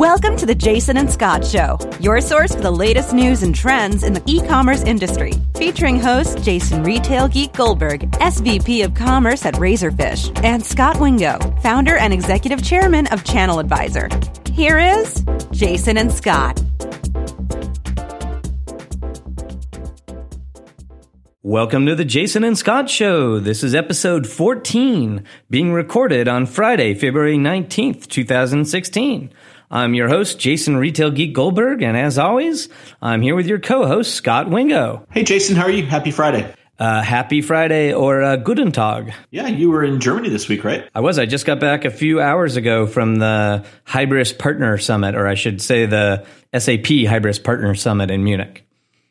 Welcome to the Jason and Scot Show, your source for the latest news and trends in the e commerce industry. Featuring host Jason Retail Geek Goldberg, SVP of Commerce at Razorfish, and Scot Wingo, founder and executive chairman of Channel Advisor. Here is Jason and Scot. Welcome to the Jason and Scot Show. This is episode 14, being recorded on Friday, February 19th, 2016. I'm your host, Jason Retail Geek Goldberg, and as always, I'm here with your co-host, Scot Wingo. Hey, Jason, how are you? Happy Friday. Uh, happy Friday or uh, Guten Tag. Yeah, you were in Germany this week, right? I was. I just got back a few hours ago from the Hybris Partner Summit, or I should say the SAP Hybris Partner Summit in Munich.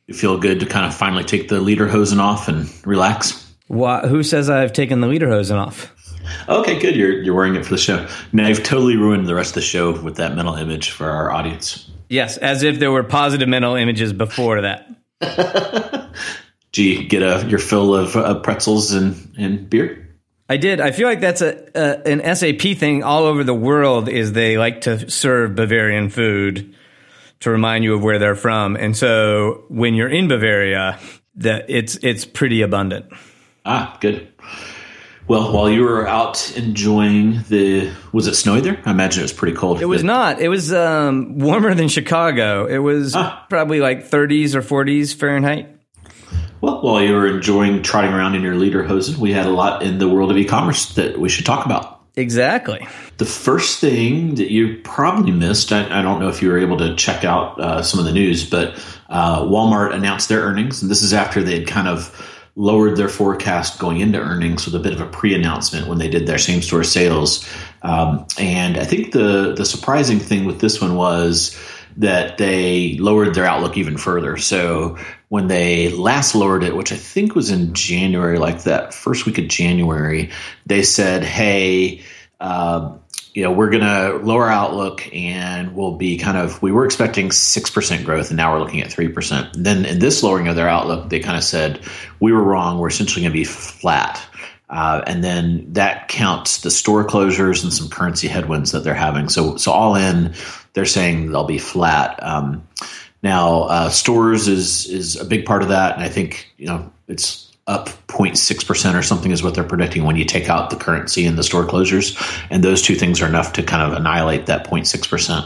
You feel good to kind of finally take the lederhosen off and relax? Wha- who says I've taken the lederhosen off? Okay, good. You're you're wearing it for the show. Now you've totally ruined the rest of the show with that mental image for our audience. Yes, as if there were positive mental images before that. Gee, get a your fill of uh, pretzels and, and beer. I did. I feel like that's a, a an SAP thing all over the world. Is they like to serve Bavarian food to remind you of where they're from, and so when you're in Bavaria, that it's it's pretty abundant. Ah, good. Well, while you were out enjoying the, was it snowy there? I imagine it was pretty cold. It was not. It was um, warmer than Chicago. It was Ah. probably like 30s or 40s Fahrenheit. Well, while you were enjoying trotting around in your lederhosen, we had a lot in the world of e-commerce that we should talk about. Exactly. The first thing that you probably missed, I, I don't know if you were able to check out uh, some of the news, but uh, Walmart announced their earnings, and this is after they'd kind of lowered their forecast going into earnings with a bit of a pre-announcement when they did their same-store sales. Um, and I think the the surprising thing with this one was that they lowered their outlook even further. So when they last lowered it, which I think was in January, like that first week of January, they said, "Hey." Uh, you know, we're going to lower outlook and we'll be kind of, we were expecting 6% growth and now we're looking at 3%. Then in this lowering of their outlook, they kind of said, we were wrong. We're essentially going to be flat. Uh, and then that counts the store closures and some currency headwinds that they're having. So, so all in, they're saying they'll be flat. Um, now, uh, stores is is a big part of that, and I think you know it's up 0.6 percent or something is what they're predicting when you take out the currency and the store closures, and those two things are enough to kind of annihilate that 0.6 percent.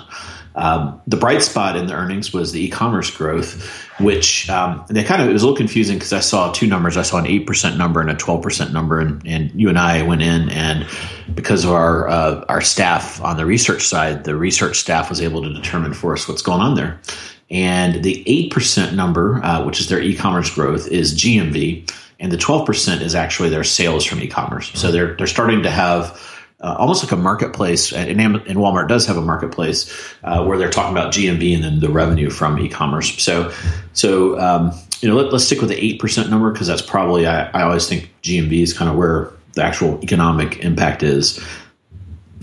Um, the bright spot in the earnings was the e-commerce growth, which um, they kind of it was a little confusing because I saw two numbers. I saw an eight percent number and a twelve percent number, and, and you and I went in and because of our uh, our staff on the research side, the research staff was able to determine for us what's going on there. And the eight percent number, uh, which is their e-commerce growth, is GMV, and the twelve percent is actually their sales from e-commerce. So they're they're starting to have uh, almost like a marketplace, and, and Walmart does have a marketplace uh, where they're talking about GMV and then the revenue from e-commerce. So, so um, you know, let, us stick with the eight percent number because that's probably I, I always think GMV is kind of where the actual economic impact is.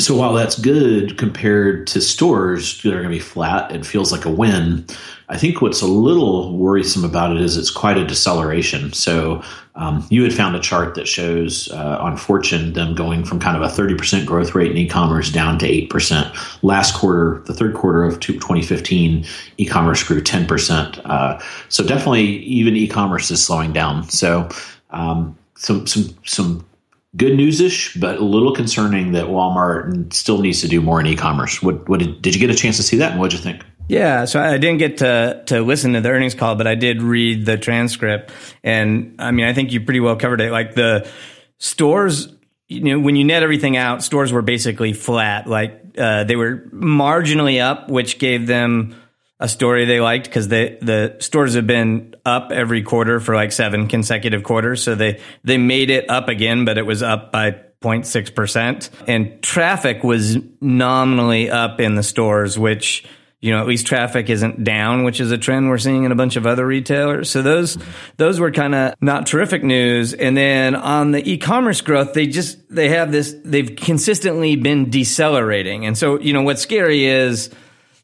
So while that's good compared to stores that are going to be flat, it feels like a win. I think what's a little worrisome about it is it's quite a deceleration. So um, you had found a chart that shows uh, on Fortune them going from kind of a 30% growth rate in e-commerce down to 8%. Last quarter, the third quarter of 2015, e-commerce grew 10%. Uh, so definitely even e-commerce is slowing down. So um, some some some good news-ish, but a little concerning that Walmart still needs to do more in e-commerce. What, what did, did you get a chance to see that, and what did you think? Yeah, so I didn't get to to listen to the earnings call, but I did read the transcript, and I mean, I think you pretty well covered it. Like the stores, you know, when you net everything out, stores were basically flat. Like uh, they were marginally up, which gave them a story they liked because the the stores have been up every quarter for like seven consecutive quarters. So they they made it up again, but it was up by 0.6 percent, and traffic was nominally up in the stores, which you know at least traffic isn't down, which is a trend we're seeing in a bunch of other retailers. So those those were kind of not terrific news. And then on the e-commerce growth, they just they have this they've consistently been decelerating, and so you know what's scary is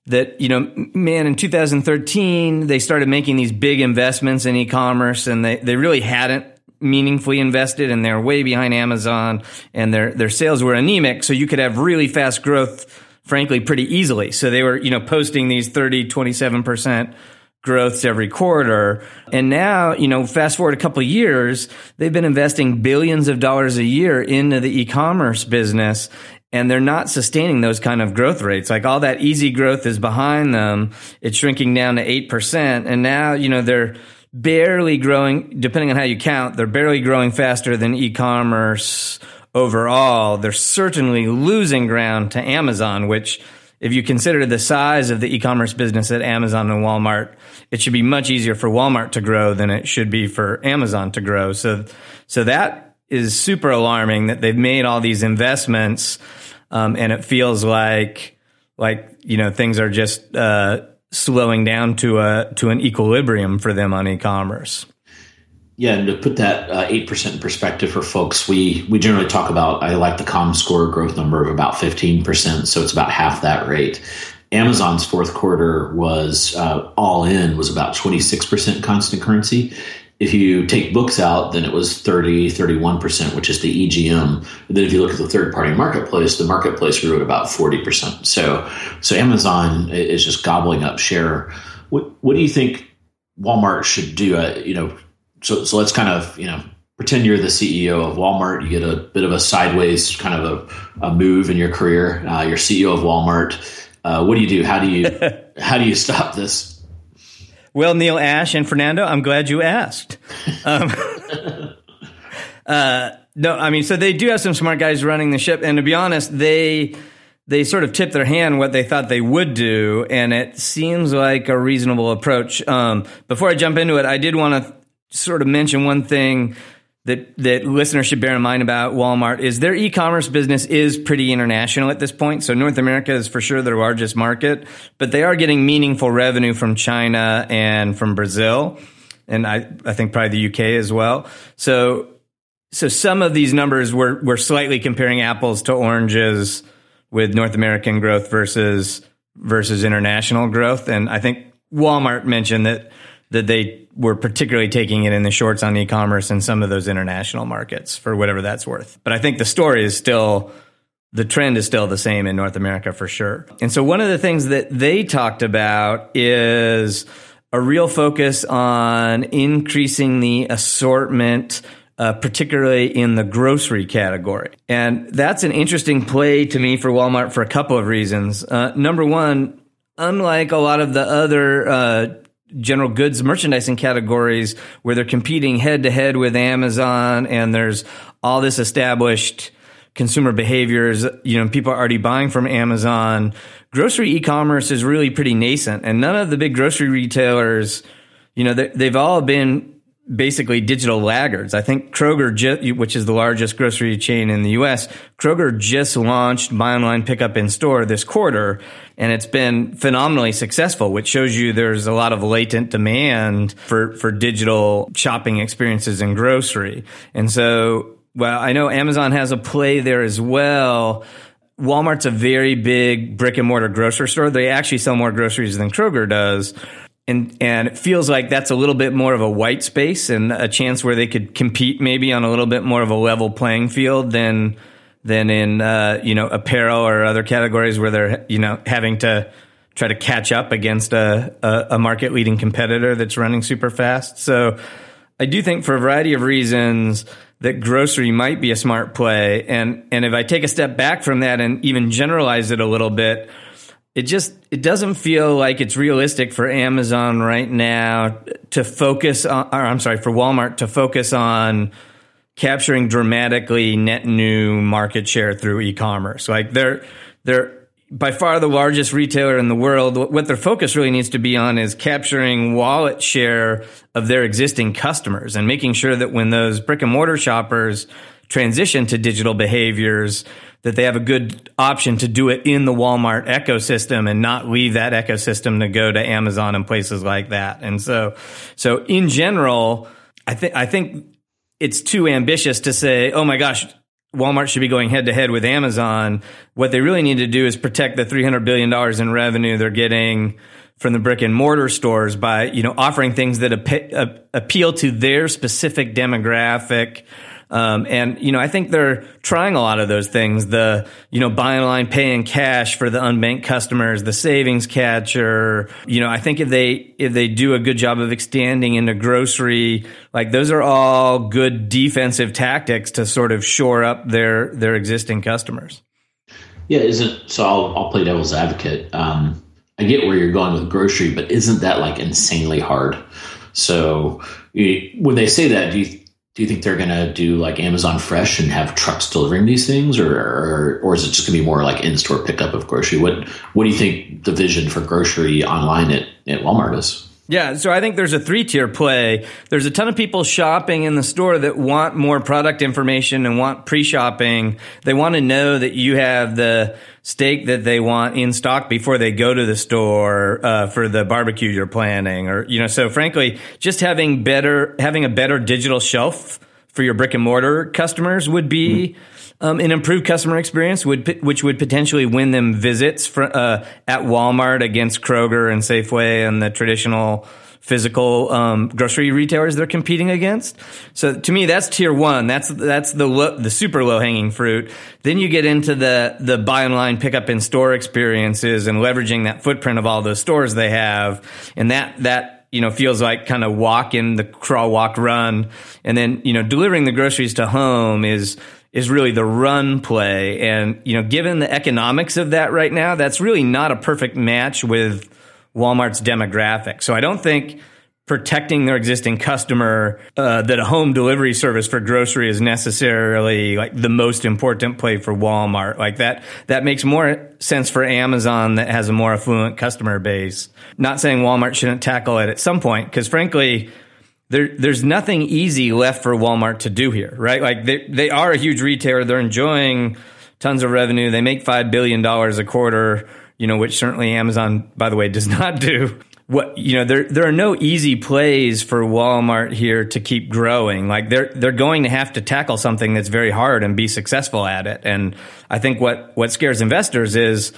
that you know man in 2013 they started making these big investments in e-commerce and they, they really hadn't meaningfully invested and they're way behind Amazon and their their sales were anemic so you could have really fast growth frankly, pretty easily. So they were, you know, posting these 30, 27% growths every quarter. And now, you know, fast forward a couple years, they've been investing billions of dollars a year into the e-commerce business and they're not sustaining those kind of growth rates. Like all that easy growth is behind them. It's shrinking down to 8%. And now, you know, they're barely growing, depending on how you count, they're barely growing faster than e-commerce overall. They're certainly losing ground to Amazon, which if you consider the size of the e-commerce business at Amazon and Walmart, it should be much easier for Walmart to grow than it should be for Amazon to grow. So, so that is super alarming that they've made all these investments, um, and it feels like, like you know, things are just uh, slowing down to a to an equilibrium for them on e-commerce. Yeah, and to put that uh, eight percent in perspective for folks, we we generally talk about I like the ComScore growth number of about fifteen percent, so it's about half that rate. Amazon's fourth quarter was uh, all in was about twenty six percent constant currency. If you take books out, then it was 30, 31%, which is the EGM. And then if you look at the third party marketplace, the marketplace grew at about 40%. So, so Amazon is just gobbling up share. What, what do you think Walmart should do? Uh, you know, so so let's kind of you know pretend you're the CEO of Walmart. You get a bit of a sideways kind of a, a move in your career. Uh, you're CEO of Walmart. Uh, what do you do? How do you how do you stop this? Well, Neil Ashe and Fernando, I'm glad you asked. Um, uh, no, I mean, so they do have some smart guys running the ship, and to be honest, they they sort of tipped their hand what they thought they would do, and it seems like a reasonable approach. Um, before I jump into it, I did want to sort of mention one thing that that listeners should bear in mind about Walmart is their e-commerce business is pretty international at this point. So North America is for sure their largest market, but they are getting meaningful revenue from China and from Brazil, and I I think probably the UK as well. So so some of these numbers we're we're slightly comparing apples to oranges with North American growth versus versus international growth, and I think Walmart mentioned that that they were particularly taking it in the shorts on e-commerce and some of those international markets for whatever that's worth. But I think the story is still the trend is still the same in North America for sure. And so one of the things that they talked about is a real focus on increasing the assortment uh, particularly in the grocery category. And that's an interesting play to me for Walmart for a couple of reasons. Uh, number one, unlike a lot of the other uh, general goods merchandising categories where they're competing head to head with Amazon and there's all this established consumer behaviors, you know, people are already buying from Amazon. Grocery e-commerce is really pretty nascent and none of the big grocery retailers, you know, they've all been basically digital laggards. I think Kroger, which is the largest grocery chain in the U.S., Kroger just launched buy online, pick up in store this quarter, and it's been phenomenally successful, which shows you there's a lot of latent demand for for digital shopping experiences in grocery. And so, well, I know Amazon has a play there as well. Walmart's a very big brick and mortar grocery store. They actually sell more groceries than Kroger does and and it feels like that's a little bit more of a white space and a chance where they could compete maybe on a little bit more of a level playing field than than in uh, you know apparel or other categories where they're you know having to try to catch up against a, a, a market leading competitor that's running super fast. So I do think for a variety of reasons that grocery might be a smart play. And and if I take a step back from that and even generalize it a little bit it just it doesn't feel like it's realistic for Amazon right now to focus on or I'm sorry for Walmart to focus on capturing dramatically net new market share through e-commerce. Like they're they're by far the largest retailer in the world. What their focus really needs to be on is capturing wallet share of their existing customers and making sure that when those brick and mortar shoppers transition to digital behaviors, that they have a good option to do it in the Walmart ecosystem and not leave that ecosystem to go to Amazon and places like that. And so, so in general, I think, I think it's too ambitious to say, oh my gosh, Walmart should be going head to head with Amazon. What they really need to do is protect the $300 billion in revenue they're getting from the brick and mortar stores by, you know, offering things that ap- appeal to their specific demographic Um, and you know, I think they're trying a lot of those things. The you know, buy online, pay in cash for the unbanked customers, the savings catcher. You know, I think if they if they do a good job of extending into grocery, like those are all good defensive tactics to sort of shore up their their existing customers. Yeah, isn't so? I'll, I'll play devil's advocate. Um, I get where you're going with grocery, but isn't that like insanely hard? So when they say that, do you do you think they're going to do like Amazon Fresh and have trucks delivering these things, or or, or is it just going to be more like in store pickup of grocery? What what do you think the vision for grocery online at, at Walmart is? Yeah, so I think there's a three tier play. There's a ton of people shopping in the store that want more product information and want pre shopping. They want to know that you have the steak that they want in stock before they go to the store uh, for the barbecue you're planning, or you know. So frankly, just having better having a better digital shelf for your brick and mortar customers would be. Mm-hmm um, an improved customer experience would which would potentially win them visits for, uh, at Walmart against Kroger and Safeway and the traditional physical um, grocery retailers they're competing against. So to me, that's tier one. That's that's the lo- the super low hanging fruit. Then you get into the the buy online, pick up in store experiences and leveraging that footprint of all those stores they have, and that that you know feels like kind of walk in the crawl walk run and then you know delivering the groceries to home is is really the run play. And, you know, given the economics of that right now, that's really not a perfect match with Walmart's demographic. So I don't think protecting their existing customer uh, that a home delivery service for grocery is necessarily like the most important play for Walmart. Like that that makes more sense for Amazon that has a more affluent customer base. Not saying Walmart shouldn't tackle it at some point because frankly there, there's nothing easy left for Walmart to do here, right? Like they, they are a huge retailer. They're enjoying tons of revenue. They make $5 billion a quarter, you know, which certainly Amazon, by the way, does not do. What, you know, there, there are no easy plays for Walmart here to keep growing. Like they're, they're going to have to tackle something that's very hard and be successful at it. And I think what, what scares investors is,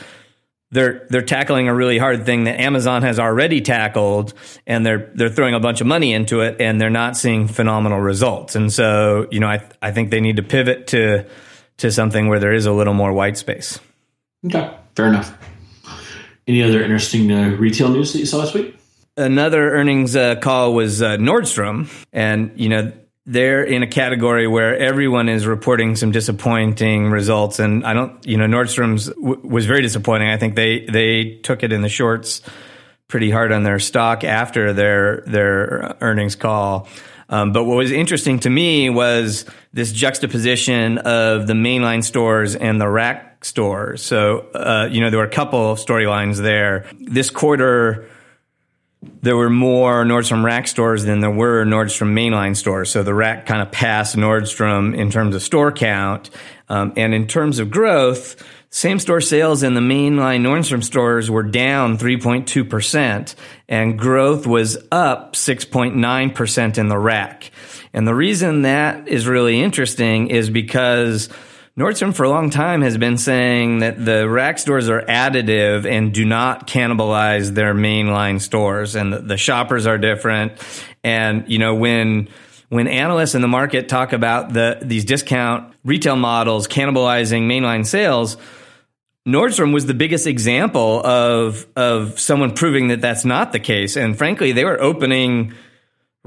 they're they're tackling a really hard thing that Amazon has already tackled, and they're they're throwing a bunch of money into it, and they're not seeing phenomenal results. And so, you know, I I think they need to pivot to to something where there is a little more white space. Okay, fair enough. Any other interesting uh, retail news that you saw this week? Another earnings uh, call was uh, Nordstrom, and you know they're in a category where everyone is reporting some disappointing results, and I don't, you know, Nordstrom's w- was very disappointing. I think they they took it in the shorts pretty hard on their stock after their their earnings call. Um, but what was interesting to me was this juxtaposition of the mainline stores and the rack stores. So, uh, you know, there were a couple of storylines there. This quarter there were more Nordstrom Rack stores than there were Nordstrom mainline stores. So the Rack kind of passed Nordstrom in terms of store count. Um, and in terms of growth, same store sales in the mainline Nordstrom stores were down 3.2% and growth was up 6.9% in the Rack. And the reason that is really interesting is because Nordstrom for a long time has been saying that the rack stores are additive and do not cannibalize their mainline stores and the, the shoppers are different. And, you know, when, when analysts in the market talk about the, these discount retail models cannibalizing mainline sales, Nordstrom was the biggest example of, of someone proving that that's not the case. And frankly, they were opening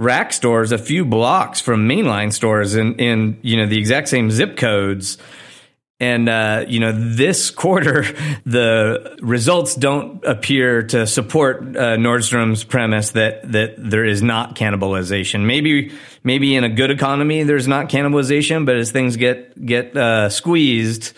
rack stores a few blocks from mainline stores in, in you know the exact same zip codes and uh, you know this quarter the results don't appear to support uh, Nordstrom's premise that that there is not cannibalization. Maybe maybe in a good economy there's not cannibalization, but as things get get uh, squeezed,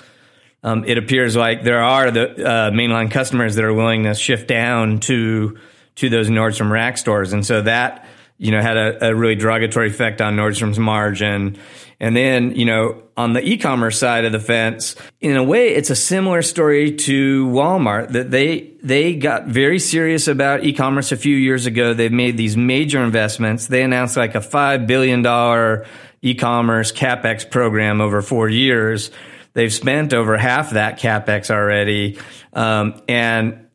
um, it appears like there are the uh, mainline customers that are willing to shift down to to those Nordstrom rack stores, and so that you know had a, a really derogatory effect on Nordstrom's margin. And then, you know, on the e-commerce side of the fence, in a way, it's a similar story to Walmart that they, they got very serious about e-commerce a few years ago. They've made these major investments. They announced like a $5 billion e-commerce capex program over four years. They've spent over half that capex already. Um, and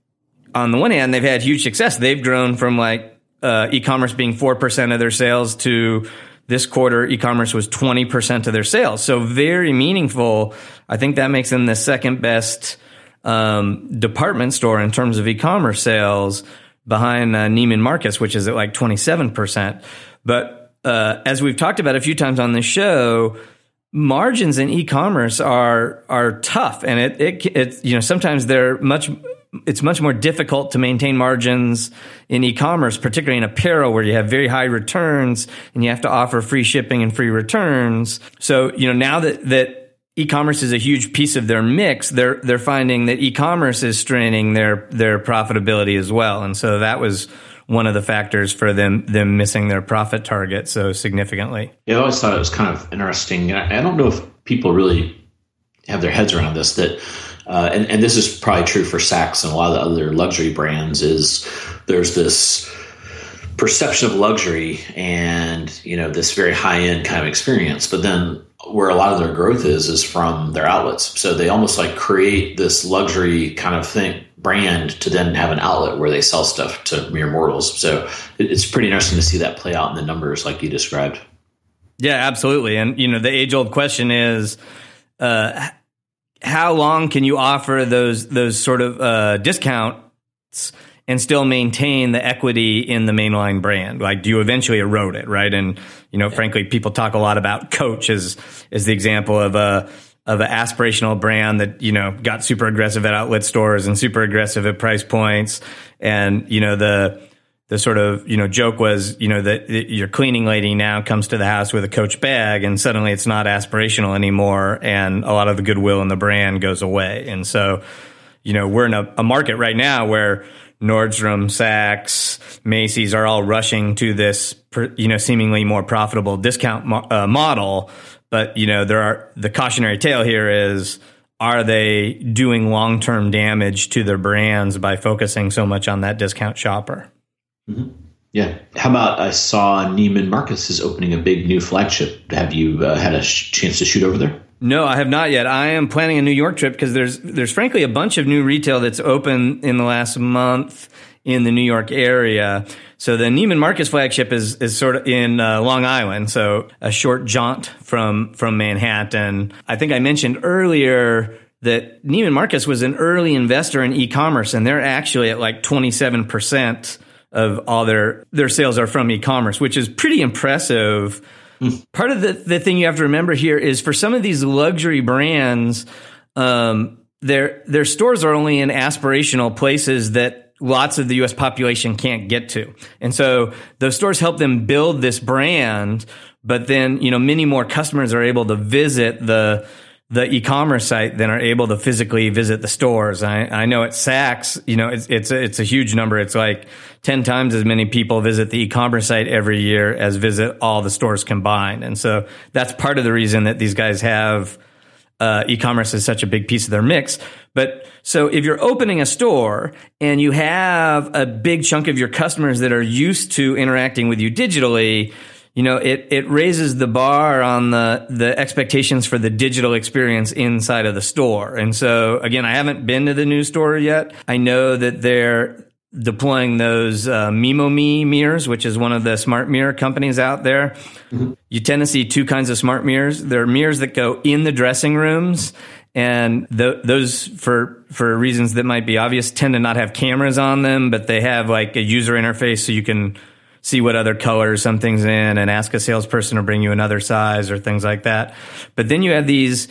on the one hand, they've had huge success. They've grown from like, uh, e-commerce being 4% of their sales to this quarter, e-commerce was 20% of their sales. So very meaningful. I think that makes them the second best um, department store in terms of e-commerce sales behind uh, Neiman Marcus, which is at like 27%. But uh, as we've talked about a few times on this show, margins in e-commerce are are tough, and it it, it you know sometimes they're much it's much more difficult to maintain margins in e-commerce, particularly in apparel where you have very high returns and you have to offer free shipping and free returns. So, you know, now that, that e-commerce is a huge piece of their mix, they're, they're finding that e-commerce is straining their, their profitability as well. And so that was one of the factors for them, them missing their profit target so significantly. Yeah, I always thought it was kind of interesting. I, I don't know if people really have their heads around this that uh, and, and this is probably true for Saks and a lot of the other luxury brands, is there's this perception of luxury and you know this very high end kind of experience. But then where a lot of their growth is is from their outlets. So they almost like create this luxury kind of thing brand to then have an outlet where they sell stuff to mere mortals. So it's pretty interesting to see that play out in the numbers like you described. Yeah absolutely. And you know the age old question is uh, how long can you offer those those sort of uh, discounts and still maintain the equity in the mainline brand? Like, do you eventually erode it, right? And you know, frankly, people talk a lot about Coach as as the example of a of an aspirational brand that you know got super aggressive at outlet stores and super aggressive at price points, and you know the the sort of you know joke was you know that your cleaning lady now comes to the house with a coach bag and suddenly it's not aspirational anymore and a lot of the goodwill in the brand goes away. And so you know we're in a, a market right now where Nordstrom, Saks, Macy's are all rushing to this you know seemingly more profitable discount mo- uh, model. But you know there are the cautionary tale here is are they doing long-term damage to their brands by focusing so much on that discount shopper Mm-hmm. Yeah. How about I saw Neiman Marcus is opening a big new flagship. Have you uh, had a sh- chance to shoot over there? No, I have not yet. I am planning a New York trip because there's there's frankly a bunch of new retail that's open in the last month in the New York area. So the Neiman Marcus flagship is is sort of in uh, Long Island, so a short jaunt from from Manhattan. I think I mentioned earlier that Neiman Marcus was an early investor in e-commerce, and they're actually at like twenty seven percent of all their their sales are from e-commerce, which is pretty impressive. Mm. Part of the, the thing you have to remember here is for some of these luxury brands, um, their their stores are only in aspirational places that lots of the US population can't get to. And so those stores help them build this brand, but then, you know, many more customers are able to visit the the e-commerce site than are able to physically visit the stores. I, I know at Saks, you know, it's, it's, a, it's a huge number. It's like 10 times as many people visit the e-commerce site every year as visit all the stores combined. And so that's part of the reason that these guys have, uh, e-commerce is such a big piece of their mix. But so if you're opening a store and you have a big chunk of your customers that are used to interacting with you digitally, you know, it, it raises the bar on the, the expectations for the digital experience inside of the store. And so again, I haven't been to the new store yet. I know that they're deploying those uh, MemoMi mirrors, which is one of the smart mirror companies out there. Mm-hmm. You tend to see two kinds of smart mirrors. There are mirrors that go in the dressing rooms and the, those for for reasons that might be obvious tend to not have cameras on them, but they have like a user interface so you can see what other colors something's in and ask a salesperson to bring you another size or things like that. But then you have these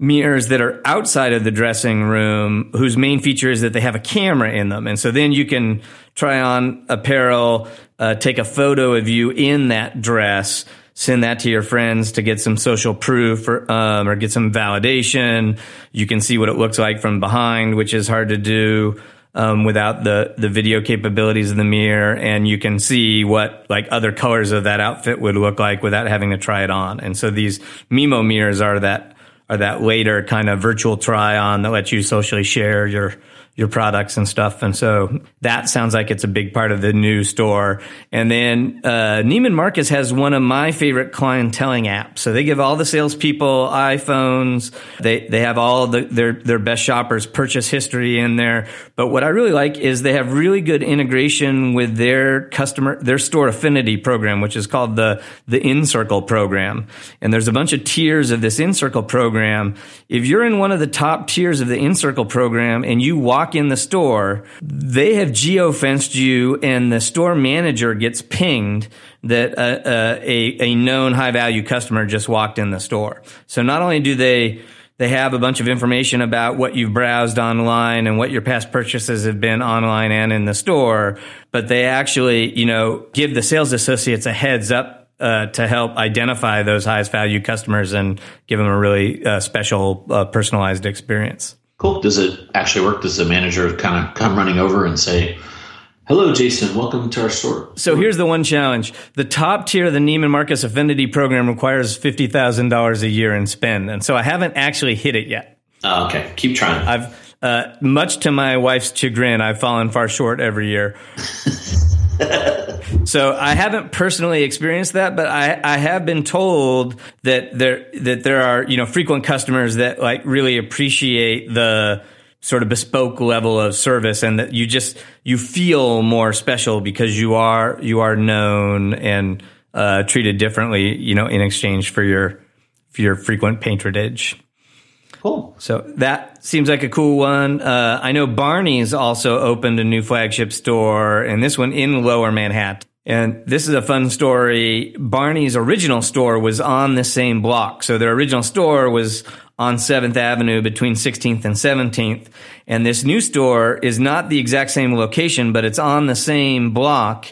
mirrors that are outside of the dressing room whose main feature is that they have a camera in them. And so then you can try on apparel, uh, take a photo of you in that dress, send that to your friends to get some social proof or, um, or get some validation. You can see what it looks like from behind, which is hard to do um, without the the video capabilities of the mirror, and you can see what like other colors of that outfit would look like without having to try it on. And so these Mimo mirrors are that are that later kind of virtual try on that lets you socially share your your products and stuff. And so that sounds like it's a big part of the new store. And then uh, Neiman Marcus has one of my favorite clienteling apps. So they give all the salespeople iPhones. They they have all the, their their best shoppers purchase history in there. But what I really like is they have really good integration with their customer their store affinity program, which is called the the InCircle program. And there's a bunch of tiers of this InCircle program. If you're in one of the top tiers of the InCircle program and you walk walk in the store, they have geo fenced you, and the store manager gets pinged that a, a, a known high value customer just walked in the store. So not only do they they have a bunch of information about what you've browsed online and what your past purchases have been online and in the store, but they actually, you know, give the sales associates a heads up uh, to help identify those highest value customers and give them a really uh, special, uh, personalized experience. Cool. Does it actually work? Does the manager kind of come running over and say, Hello, Jason. Welcome to our store. So here's the one challenge. The top tier of the Neiman Marcus Affinity program requires $50,000 a year in spend. And so I haven't actually hit it yet. Uh, okay. Keep trying. I've, uh, much to my wife's chagrin, I've fallen far short every year. so I haven't personally experienced that, but I, I have been told that there that there are you know frequent customers that like really appreciate the sort of bespoke level of service and that you just you feel more special because you are you are known and uh, treated differently you know in exchange for your for your frequent patronage. Cool. So that seems like a cool one. Uh, I know Barney's also opened a new flagship store, and this one in Lower Manhattan. And this is a fun story. Barney's original store was on the same block. So their original store was on 7th Avenue between 16th and 17th. And this new store is not the exact same location, but it's on the same block.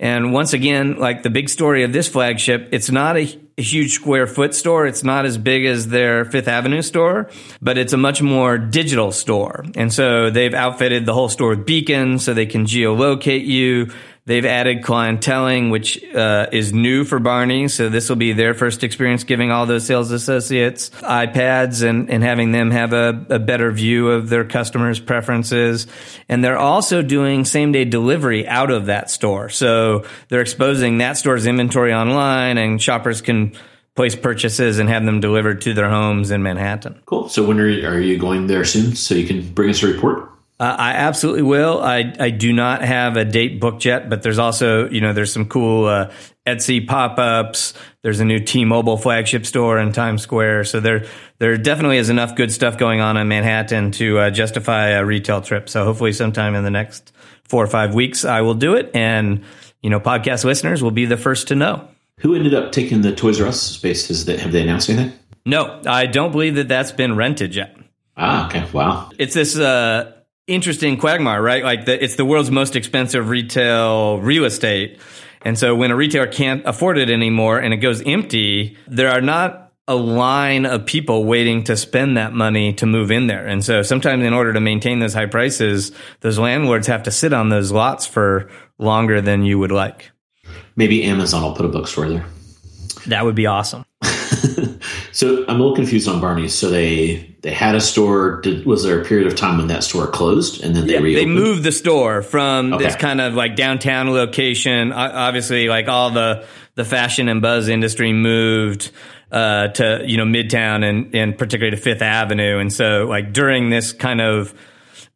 And once again, like the big story of this flagship, it's not a a huge square foot store. It's not as big as their Fifth Avenue store, but it's a much more digital store. And so they've outfitted the whole store with beacons so they can geolocate you. They've added clienteling, which uh, is new for Barney. So this will be their first experience giving all those sales associates iPads and, and having them have a, a better view of their customers' preferences. And they're also doing same day delivery out of that store. So they're exposing that store's inventory online and shoppers can place purchases and have them delivered to their homes in Manhattan. Cool. So when are you, are you going there soon so you can bring us a report? Uh, I absolutely will. I, I do not have a date booked yet, but there's also, you know, there's some cool uh, Etsy pop ups. There's a new T Mobile flagship store in Times Square. So there, there definitely is enough good stuff going on in Manhattan to uh, justify a retail trip. So hopefully, sometime in the next four or five weeks, I will do it. And, you know, podcast listeners will be the first to know. Who ended up taking the Toys R Us space? Has they, have they announced anything? No, I don't believe that that's been rented yet. Ah, okay. Wow. It's this uh, interesting quagmire, right? Like the, it's the world's most expensive retail real estate. And so when a retailer can't afford it anymore and it goes empty, there are not a line of people waiting to spend that money to move in there. And so sometimes in order to maintain those high prices, those landlords have to sit on those lots for longer than you would like. Maybe Amazon will put a bookstore there. That would be awesome. So I'm a little confused on Barney's. So they they had a store. Did, was there a period of time when that store closed and then they yeah, reopened? They moved the store from okay. this kind of like downtown location. Obviously, like all the the fashion and buzz industry moved uh, to you know Midtown and and particularly to Fifth Avenue. And so like during this kind of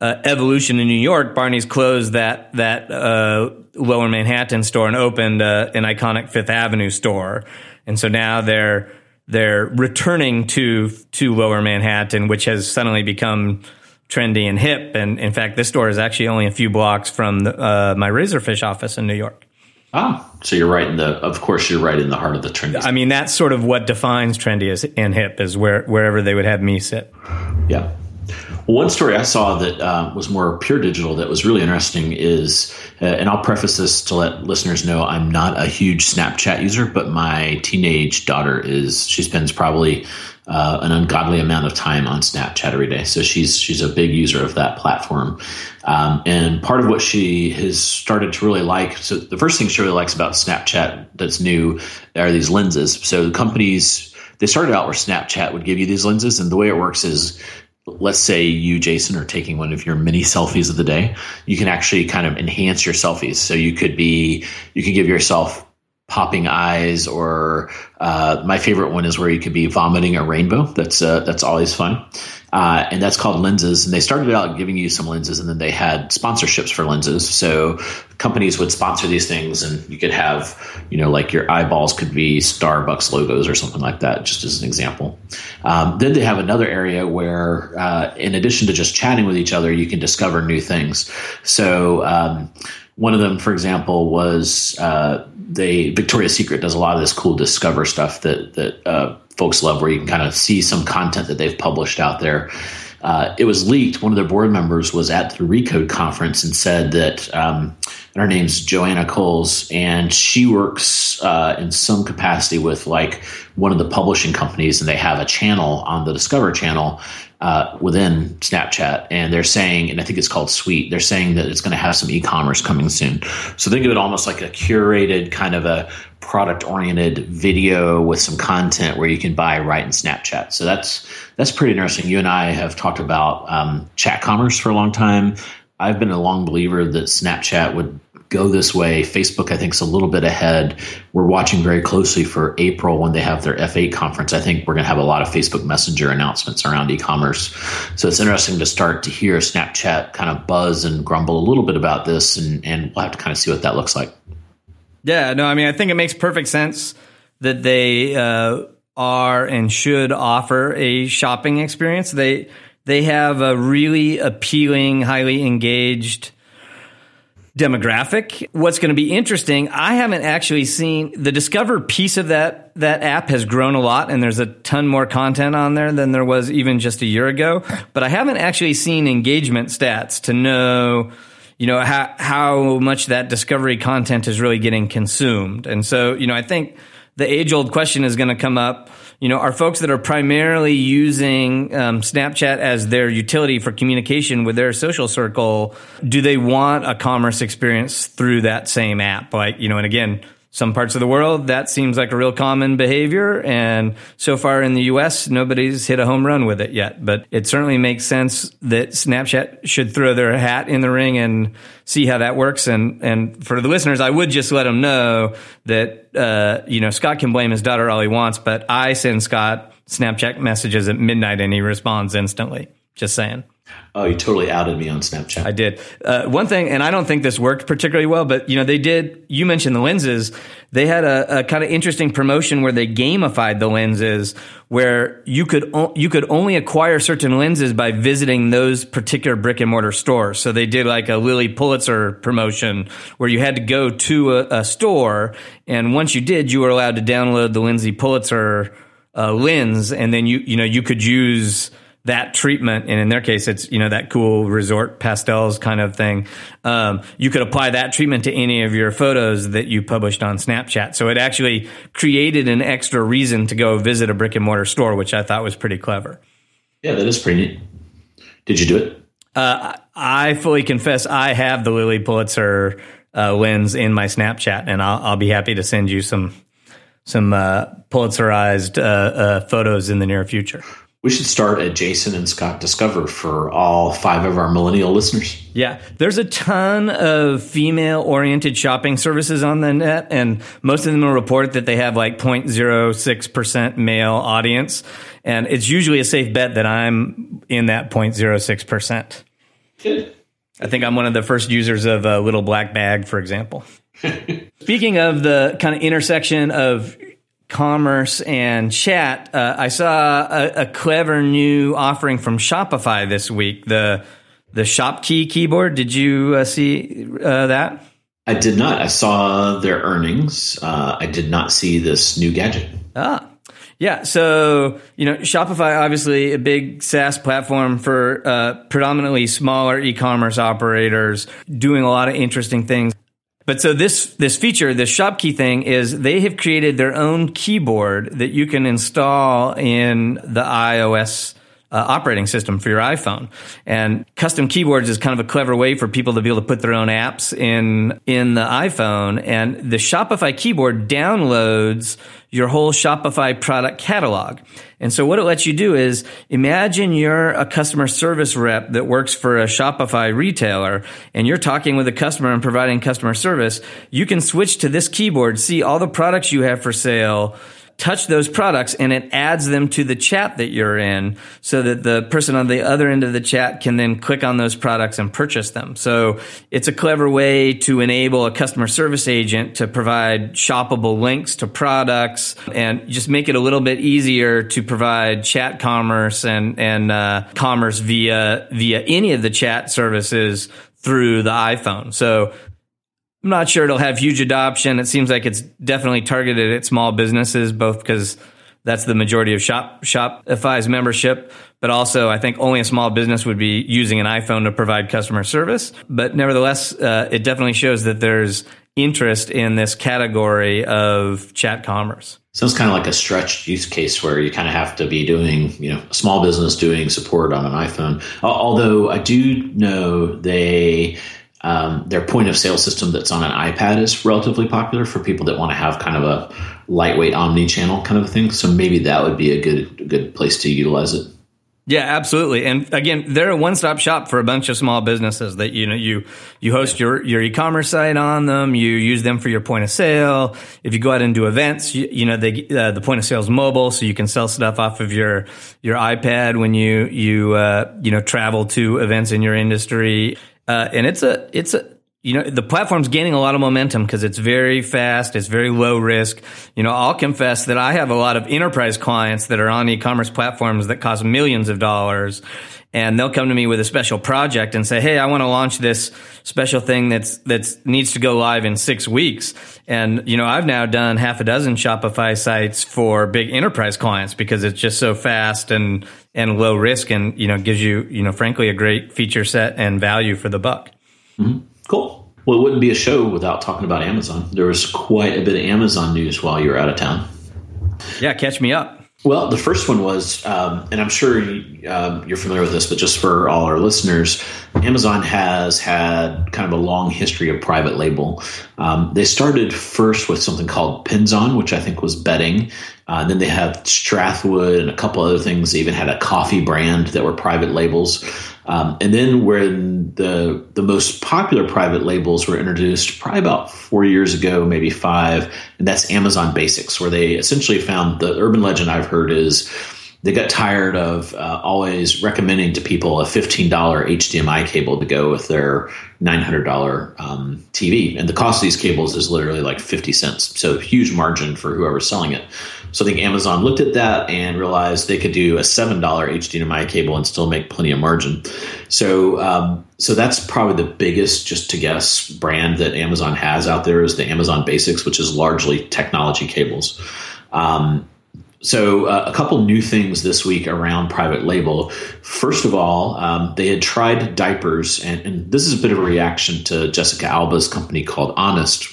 uh, evolution in New York, Barney's closed that that uh, Lower Manhattan store and opened uh, an iconic Fifth Avenue store and so now they're they're returning to to Lower Manhattan, which has suddenly become trendy and hip. And in fact, this store is actually only a few blocks from the, uh, my Razorfish office in New York. Ah, so you're right in the. Of course, you're right in the heart of the trendy. I mean, that's sort of what defines trendy as, and hip is where wherever they would have me sit. Yeah. One story I saw that uh, was more pure digital that was really interesting is, uh, and I'll preface this to let listeners know I'm not a huge Snapchat user, but my teenage daughter is. She spends probably uh, an ungodly amount of time on Snapchat every day, so she's she's a big user of that platform. Um, and part of what she has started to really like, so the first thing she really likes about Snapchat that's new are these lenses. So the companies they started out where Snapchat would give you these lenses, and the way it works is let's say you, Jason, are taking one of your mini selfies of the day, you can actually kind of enhance your selfies. So you could be, you could give yourself popping eyes, or uh, my favorite one is where you could be vomiting a rainbow. That's uh, that's always fun, uh, and that's called lenses. And they started out giving you some lenses, and then they had sponsorships for lenses. So companies would sponsor these things, and you could have, you know, like your eyeballs could be Starbucks logos or something like that, just as an example. Um, then they have another area where, uh, in addition to just chatting with each other, you can discover new things. So. Um, one of them, for example, was uh, they Victoria's Secret does a lot of this cool discover stuff that that uh, folks love, where you can kind of see some content that they've published out there. Uh, it was leaked. One of their board members was at the Recode conference and said that, um, and her name's Joanna Coles, and she works uh, in some capacity with like one of the publishing companies, and they have a channel on the Discover channel uh, within Snapchat, and they're saying, and I think it's called Sweet. They're saying that it's going to have some e-commerce coming soon. So think of it almost like a curated kind of a product-oriented video with some content where you can buy right in Snapchat. So that's that's pretty interesting. You and I have talked about um, chat commerce for a long time. I've been a long believer that Snapchat would go this way. Facebook, I think, is a little bit ahead. We're watching very closely for April when they have their F8 conference. I think we're going to have a lot of Facebook Messenger announcements around e commerce. So it's interesting to start to hear Snapchat kind of buzz and grumble a little bit about this, and, and we'll have to kind of see what that looks like. Yeah, no, I mean, I think it makes perfect sense that they uh, are and should offer a shopping experience. They they have a really appealing, highly engaged demographic. What's going to be interesting, I haven't actually seen the Discover piece of that that app has grown a lot and there's a ton more content on there than there was even just a year ago, but I haven't actually seen engagement stats to know you know how how much that discovery content is really getting consumed. And so, you know, I think the age old question is going to come up you know, are folks that are primarily using um, Snapchat as their utility for communication with their social circle, do they want a commerce experience through that same app? Like, you know, and again, some parts of the world, that seems like a real common behavior. And so far in the US, nobody's hit a home run with it yet. But it certainly makes sense that Snapchat should throw their hat in the ring and see how that works. And, and for the listeners, I would just let them know that, uh, you know, Scot can blame his daughter all he wants, but I send Scot Snapchat messages at midnight and he responds instantly. Just saying. Oh, you totally outed me on Snapchat. I did. Uh, one thing, and I don't think this worked particularly well, but you know, they did. You mentioned the lenses. They had a, a kind of interesting promotion where they gamified the lenses, where you could o- you could only acquire certain lenses by visiting those particular brick and mortar stores. So they did like a Lilly Pulitzer promotion where you had to go to a, a store, and once you did, you were allowed to download the Lindsay Pulitzer uh, lens, and then you you know you could use that treatment, and in their case, it's you know that cool resort pastels kind of thing. Um, you could apply that treatment to any of your photos that you published on Snapchat. So it actually created an extra reason to go visit a brick and mortar store, which I thought was pretty clever. Yeah, that is pretty neat. Did you do it? Uh, I fully confess I have the Lilly Pulitzer uh, lens in my Snapchat, and I'll, I'll, be happy to send you some some uh, Pulitzerized uh, uh, photos in the near future. We should start at Jason and Scot Discover for all five of our millennial listeners. Yeah, there's a ton of female oriented shopping services on the net, and most of them will report that they have like 0.06% male audience. And it's usually a safe bet that I'm in that 0.06%. Good. I think I'm one of the first users of a little black bag, for example. Speaking of the kind of intersection of commerce and chat, uh, I saw a, a, clever new offering from Shopify this week. The the ShopKey keyboard. Did you uh, see uh, that? I did not. I saw their earnings. Uh, I did not see this new gadget. Ah. Yeah, so you know, Shopify obviously a big SaaS platform for uh, predominantly smaller e-commerce operators, doing a lot of interesting things. But so this this feature, this ShopKey thing, is they have created their own keyboard that you can install in the iOS uh, operating system for your iPhone. And custom keyboards is kind of a clever way for people to be able to put their own apps in in the iPhone. And the Shopify keyboard downloads your whole Shopify product catalog. And so what it lets you do is imagine you're a customer service rep that works for a Shopify retailer and you're talking with a customer and providing customer service. You can switch to this keyboard, see all the products you have for sale, touch those products and it adds them to the chat that you're in so that the person on the other end of the chat can then click on those products and purchase them. So it's a clever way to enable a customer service agent to provide shoppable links to products and just make it a little bit easier to provide chat commerce and, and uh, commerce via, via any of the chat services through the iPhone. So I'm not sure it'll have huge adoption. It seems like it's definitely targeted at small businesses, both because that's the majority of Shop Shopify's membership, but also I think only a small business would be using an iPhone to provide customer service. But nevertheless, uh, it definitely shows that there's interest in this category of chat commerce. Sounds kind of like a stretched use case where you kind of have to be doing, you know, a small business doing support on an iPhone. Although I do know they um, their point of sale system that's on an iPad is relatively popular for people that want to have kind of a lightweight omni-channel kind of thing. So maybe that would be a good good place to utilize it. Yeah, absolutely. And again, they're a one-stop shop for a bunch of small businesses that you know you you host your your e-commerce site on them, you use them for your point of sale. If you go out and do events, you, you know they uh, the point of sale is mobile, so you can sell stuff off of your your iPad when you you uh, you know travel to events in your industry. Uh, and it's a it's a you know the platform's gaining a lot of momentum because it's very fast it's very low risk. You know i'll confess that i have a lot of enterprise clients that are on e-commerce platforms that cost millions of dollars and they'll come to me with a special project and say hey i want to launch this special thing that's that's needs to go live in six weeks. And you know i've now done half a dozen shopify sites for big enterprise clients because it's just so fast and and low risk and you know gives you you know frankly a great feature set and value for the buck. Mm-hmm. Cool well it wouldn't be a show without talking about amazon there was quite a bit of amazon news while you were out of town yeah catch me up well, the first one was, um, and I'm sure you, um, you're familiar with this, but just for all our listeners, Amazon has had kind of a long history of private label. Um, they started first with something called Pinzon, which I think was bedding. Uh, then they have Strathwood and a couple other things. They even had a coffee brand that were private labels. Um, and then when the the most popular private labels were introduced, probably about four years ago, maybe five, and that's Amazon Basics, where they essentially found the urban legend I've heard is they got tired of uh, always recommending to people a $15 HDMI cable to go with their $900 um, TV. And the cost of these cables is literally like 50 cents. So huge margin for whoever's selling it. So I think Amazon looked at that and realized they could do a $7 HDMI cable and still make plenty of margin. So, um, so that's probably the biggest, just to guess, brand that Amazon has out there is the Amazon Basics, which is largely technology cables. Um, so, uh, a couple new things this week around private label. First of all, um, they had tried diapers, and, and, this is a bit of a reaction to Jessica Alba's company called Honest,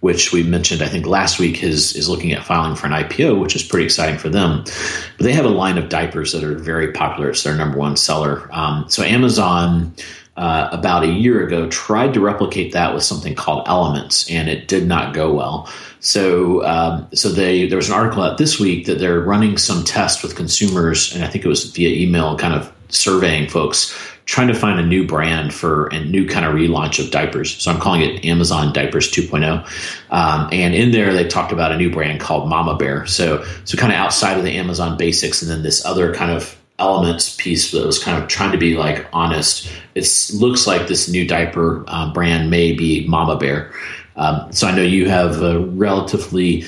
which we mentioned, I think, last week, is, is looking at filing for an IPO, which is pretty exciting for them. But they have a line of diapers that are very popular. It's their number one seller. Um, so, Amazon. Uh, about a year ago, tried to replicate that with something called Elements, and it did not go well. So, um, so they there was an article out this week that they're running some tests with consumers, and I think it was via email, kind of surveying folks, trying to find a new brand for a new kind of relaunch of diapers. So I'm calling it Amazon Diapers 2.0. Um, and in there, they talked about a new brand called Mama Bear. So, so kind of outside of the Amazon basics, and then this other kind of elements piece that was kind of trying to be like honest. It looks like this new diaper uh, brand may be Mama Bear. Um, so I know you have a relatively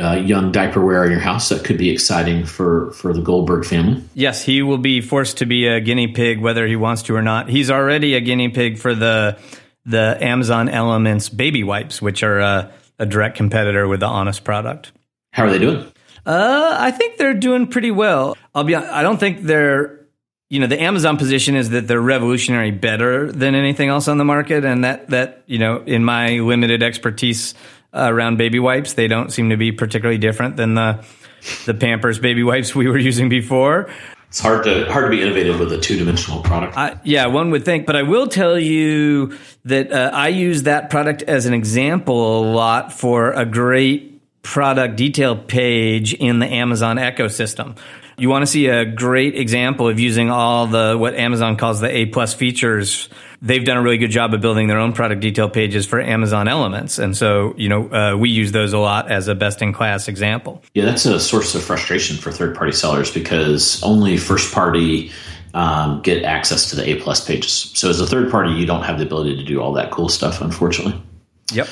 uh, young diaper wearer in your house. That could be exciting for for the Goldberg family. Yes, he will be forced to be a guinea pig whether he wants to or not. He's already a guinea pig for the the Amazon Elements baby wipes, which are a, a direct competitor with the Honest product. How are they doing? Uh, I think they're doing pretty well. I'll be. I don't think they're you know the Amazon position is that they're revolutionary better than anything else on the market, and that that you know in my limited expertise around baby wipes, they don't seem to be particularly different than the the Pampers baby wipes we were using before. it's hard to hard to be innovative with a two dimensional product. I, yeah, one would think, but I will tell you that uh, I use that product as an example a lot for a great product detail page in the Amazon ecosystem. You want to see a great example of using all the what Amazon calls the A plus features. They've done a really good job of building their own product detail pages for Amazon Elements, and so you know uh, we use those a lot as a best in class example. Yeah, that's a source of frustration for third party sellers because only first party um, get access to the A plus pages. So as a third party, you don't have the ability to do all that cool stuff, unfortunately. Yep.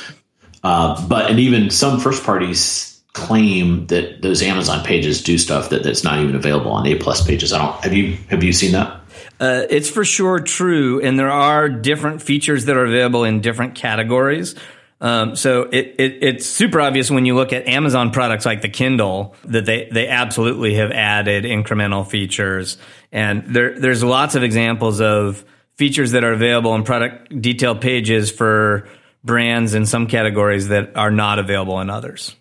Uh, but and even some first parties claim that those Amazon pages do stuff that, that's not even available on A plus pages. I don't have you have you seen that? Uh, it's for sure true, and there are different features that are available in different categories. Um, so it, it, it's super obvious when you look at Amazon products like the Kindle that they, they absolutely have added incremental features. And there, there's lots of examples of features that are available in product detail pages for brands in some categories that are not available in others.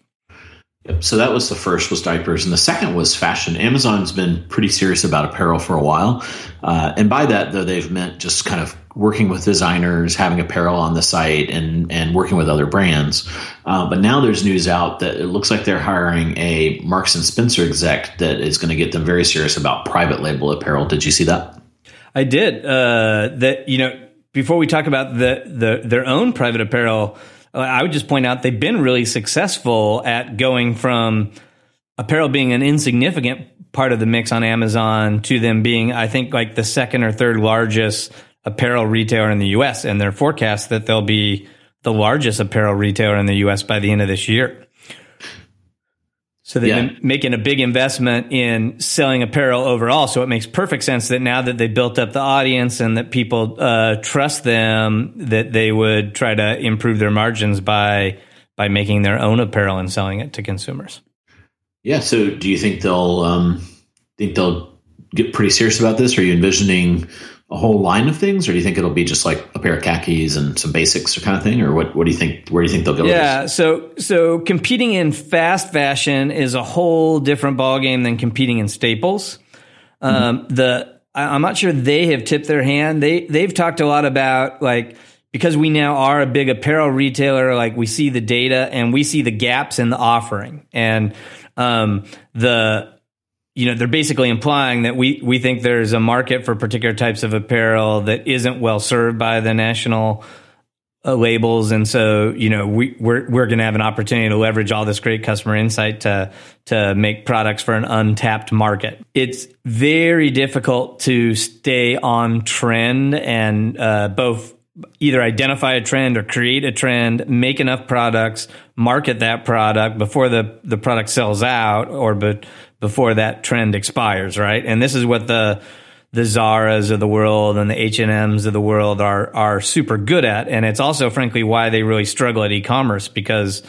Yep. So that was the first was diapers, and the second was fashion. Amazon's been pretty serious about apparel for a while, uh, and by that though they've meant just kind of working with designers, having apparel on the site, and and working with other brands. Uh, but now there's news out that it looks like they're hiring a Marks and Spencer exec that is going to get them very serious about private label apparel. Did you see that? I did. Uh, that you know before we talk about the the their own private apparel uh, I would just point out they've been really successful at going from apparel being an insignificant part of the mix on Amazon to them being, I think, like the second or third largest apparel retailer in the US. And their forecast that they'll be the largest apparel retailer in the US by the end of this year. So they've yeah. been making a big investment in selling apparel overall. So it makes perfect sense that now that they built up the audience and that people uh, trust them, that they would try to improve their margins by by making their own apparel and selling it to consumers. Yeah. So do you think they'll um, think they'll get pretty serious about this? Are you envisioning a whole line of things, or do you think it'll be just like a pair of khakis and some basics or kind of thing, or what? What do you think? Where do you think they'll go? Yeah, so so competing in fast fashion is a whole different ballgame than competing in staples. Mm-hmm. Um, the I, I'm not sure they have tipped their hand. They they've talked a lot about like because we now are a big apparel retailer. Like we see the data and we see the gaps in the offering and um, the you know, they're basically implying that we, we think there's a market for particular types of apparel that isn't well served by the national uh, labels. And so, you know, we, we're, we're going to have an opportunity to leverage all this great customer insight to, to make products for an untapped market. It's very difficult to stay on trend and, uh, both either identify a trend or create a trend, make enough products, market that product before the, the product sells out or but before that trend expires, right? And this is what the the Zaras of the world and the H and M's of the world are are super good at, and it's also, frankly, why they really struggle at e-commerce because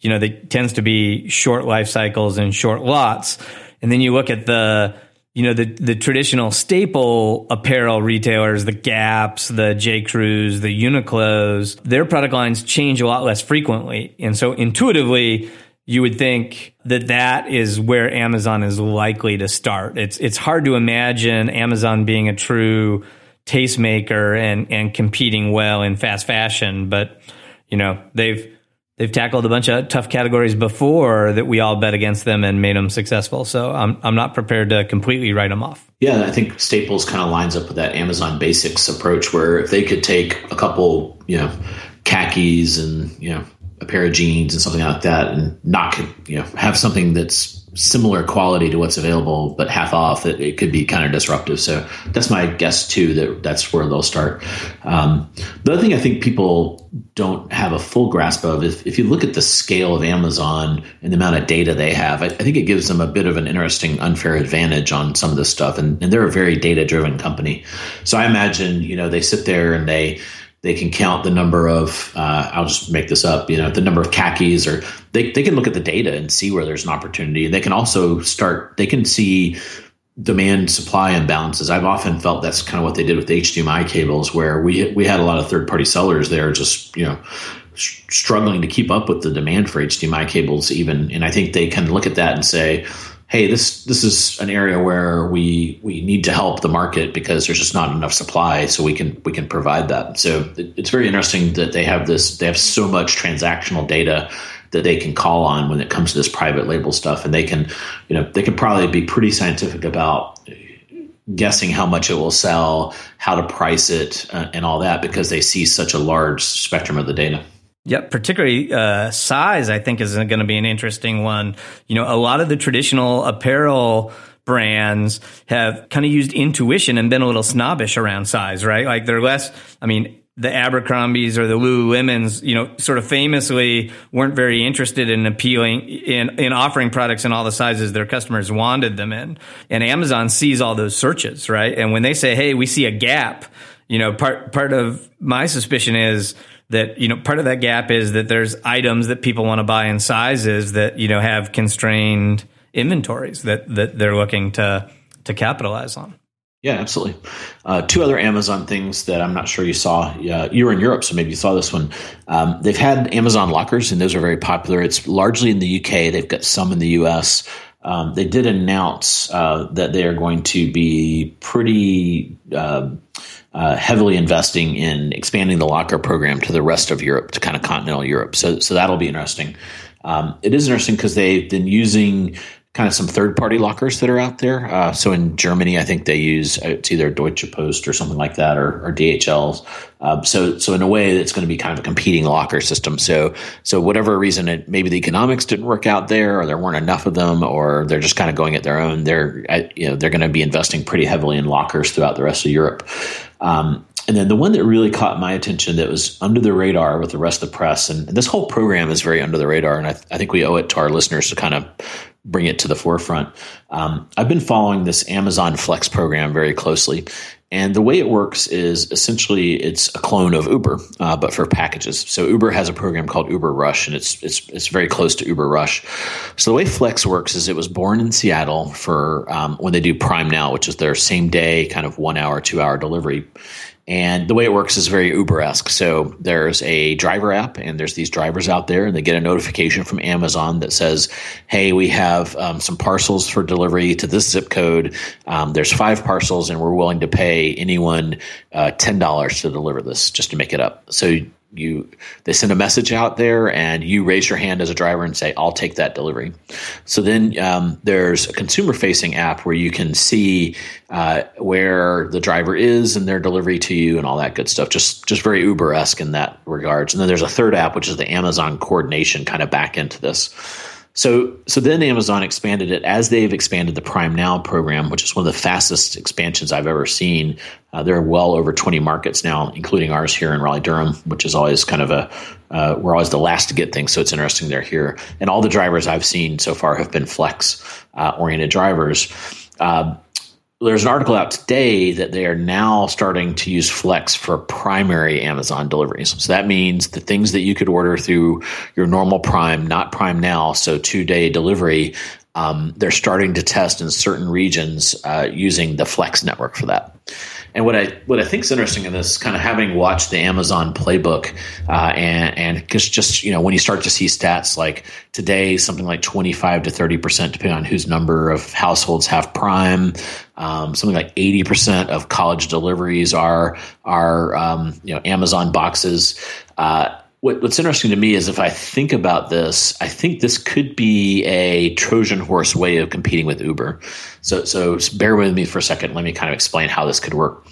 you know they tends to be short life cycles and short lots. And then you look at the you know the the traditional staple apparel retailers, the Gaps, the J Crews, the Uniqlos, their product lines change a lot less frequently, and so intuitively you would think that that is where Amazon is likely to start. It's it's hard to imagine Amazon being a true tastemaker and and competing well in fast fashion, but you know they've they've tackled a bunch of tough categories before that we all bet against them and made them successful. So I'm I'm not prepared to completely write them off. Yeah, I think Staples kind of lines up with that Amazon Basics approach, where if they could take a couple, you know, khakis and you know a pair of jeans and something like that and not you know have something that's similar quality to what's available but half off it, it could be kind of disruptive. So that's my guess too that that's where they'll start. Um, the other thing i think people don't have a full grasp of if, if you look at the scale of amazon and the amount of data they have I, I think it gives them a bit of an interesting unfair advantage on some of this stuff. And, and they're a very data driven company. So i imagine you know they sit there and they they can count the number of uh, i'll just make this up you know the number of khakis or they, they can look at the data and see where there's an opportunity. They can also start they can see demand supply imbalances i've often felt that's kind of what they did with hdmi cables where we we had a lot of third party sellers there just you know struggling to keep up with the demand for hdmi cables even. And i think they can look at that and say hey, this this is an area where we we need to help the market because there's just not enough supply, so we can we can provide that. So it, it's very interesting that they have this. They have so much transactional data that they can call on when it comes to this private label stuff, and they can, you know, they can probably be pretty scientific about guessing how much it will sell, how to price it, uh, and all that because they see such a large spectrum of the data. Yep, particularly uh, size, I think is going to be an interesting one. You know, a lot of the traditional apparel brands have kind of used intuition and been a little snobbish around size, right? Like they're less, I mean, the Abercrombies or the Lululemons, you know, sort of famously weren't very interested in appealing in in offering products in all the sizes their customers wanted them in. And Amazon sees all those searches, right? And when they say, "Hey, we see a gap," you know, part part of my suspicion is that you know part of that gap is that there's items that people want to buy in sizes that you know have constrained inventories that that they're looking to to capitalize on. Yeah, absolutely. Uh, two other Amazon things that I'm not sure you saw. Uh, you were in Europe, so maybe you saw this one. Um, they've had Amazon lockers, and those are very popular. It's largely in the UK. They've got some in the US. Um, they did announce uh, that they are going to be pretty uh, uh, heavily investing in expanding the locker program to the rest of Europe, to kind of continental Europe. So, so that'll be interesting. Um, it is interesting because they've been using kind of some third party lockers that are out there. Uh, so in Germany, I think they use uh, it's either Deutsche Post or something like that, or, or DHL's. Um, so so in a way, it's going to be kind of a competing locker system. So so whatever reason, it maybe the economics didn't work out there, or there weren't enough of them, or they're just kind of going at their own. They're you know they're going to be investing pretty heavily in lockers throughout the rest of Europe. Um, and then the one that really caught my attention that was under the radar with the rest of the press, and, and this whole program is very under the radar, and I, th- I, think we owe it to our listeners to kind of bring it to the forefront. Um, I've been following this Amazon Flex program very closely, and the way it works is essentially it's a clone of Uber, uh, but for packages. So Uber has a program called Uber Rush, and it's it's it's very close to Uber Rush. So the way Flex works is it was born in Seattle for um, when they do Prime Now, which is their same day kind of one hour, two hour delivery. And the way it works is very Uber esque. So there's a driver app, and there's these drivers out there, and they get a notification from Amazon that says, "Hey, we have um, some parcels for delivery to this zip code. Um, there's five parcels, and we're willing to pay anyone uh, ten dollars to deliver this, just to make it up." So you they send a message out there and you raise your hand as a driver and say i'll take that delivery. So then um, there's a consumer facing app where you can see uh, where the driver is and their delivery to you and all that good stuff. Just just very uber-esque in that regards. And then there's a third app which is the amazon coordination kind of back into this so, so then Amazon expanded it as they've expanded the Prime Now program, which is one of the fastest expansions I've ever seen. Uh, there are well over 20 markets now, including ours here in Raleigh Durham, which is always kind of a uh, we're always the last to get things, so it's interesting they're here. And all the drivers I've seen so far have been flex uh, oriented drivers. Uh, there's an article out today that they are now starting to use Flex for primary Amazon deliveries. So that means the things that you could order through your normal Prime, not Prime now, so two day delivery, um, they're starting to test in certain regions uh, using the Flex network for that. And what I what I think is interesting in this, kind of having watched the Amazon playbook, uh, and and just just you know when you start to see stats like today, something like twenty five to thirty percent, depending on whose number of households have Prime, um, something like eighty percent of college deliveries are are um, you know Amazon boxes. Uh, what, what's interesting to me is if I think about this, I think this could be a Trojan horse way of competing with Uber. So, so bear with me for a second. Let me kind of explain how this could work.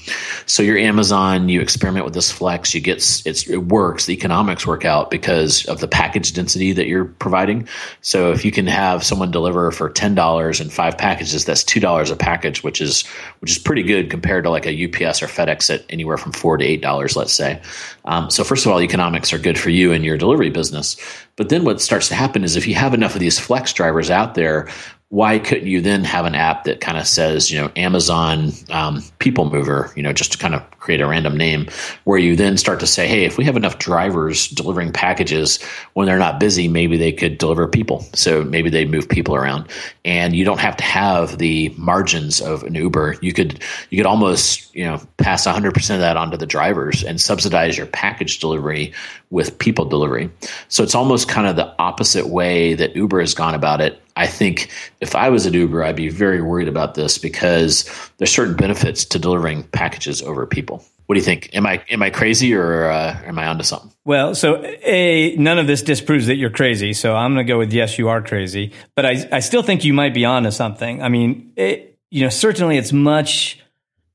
So you're Amazon, you experiment with this flex, you get it's it works. The economics work out because of the package density that you're providing. So if you can have someone deliver for ten dollars and five packages, that's two dollars a package, which is which is pretty good compared to like a UPS or FedEx at anywhere from four to eight dollars, let's say. Um, so first of all, economics are good for you and your delivery business. But then what starts to happen is if you have enough of these flex drivers out there, why couldn't you then have an app that kind of says, you know, Amazon um, People Mover, you know, just to kind of create a random name, where you then start to say, hey, if we have enough drivers delivering packages when they're not busy, maybe they could deliver people. So maybe they move people around, and you don't have to have the margins of an Uber. You could you could almost you know pass 100 percent of that onto the drivers and subsidize your package delivery with people delivery. So it's almost kind of the opposite way that Uber has gone about it I think if I was at Uber, I'd be very worried about this because there's certain benefits to delivering packages over people. What do you think? Am I am I crazy or uh, am I onto something? Well, so a none of this disproves that you're crazy. So I'm going to go with yes, you are crazy. But I I still think you might be onto something. I mean, it, you know, certainly it's much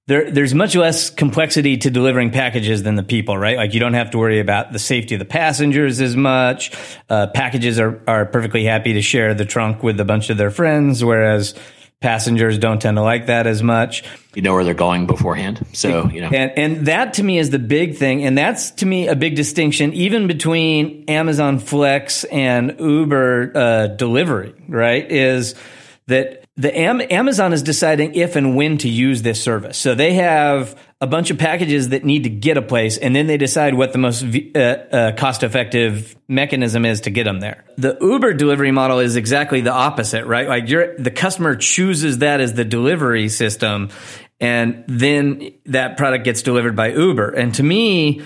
there, there's much less complexity to delivering packages than the people, right? Like you don't have to worry about the safety of the passengers as much. Uh, packages are, are perfectly happy to share the trunk with a bunch of their friends, whereas passengers don't tend to like that as much. You know where they're going beforehand. So, you know. And, and that to me is the big thing. And that's to me a big distinction, even between Amazon Flex and Uber uh, delivery, right? Is that the Am- Amazon is deciding if and when to use this service. So they have a bunch of packages that need to get a place, and then they decide what the most uh, uh, cost effective mechanism is to get them there. The Uber delivery model is exactly the opposite, right? Like you're, the customer chooses that as the delivery system, and then that product gets delivered by Uber. And to me,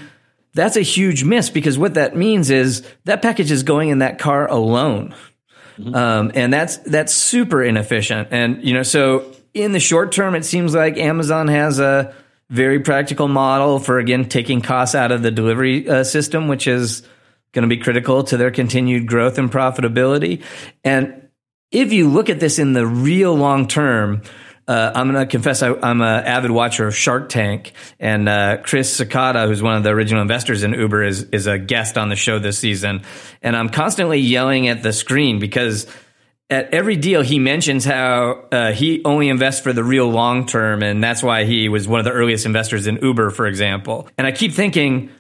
that's a huge miss because what that means is that package is going in that car alone. Mm-hmm. Um, and that's that's super inefficient. And you know, so in the short term, it seems like Amazon has a very practical model for again taking costs out of the delivery uh, system, which is going to be critical to their continued growth and profitability. And if you look at this in the real long term, uh, I'm going to confess I, am an avid watcher of Shark Tank, and uh, Chris Sacca, who's one of the original investors in Uber, is is a guest on the show this season. And I'm constantly yelling at the screen because at every deal he mentions how uh, he only invests for the real long term, and that's why he was one of the earliest investors in Uber, for example. And I keep thinking.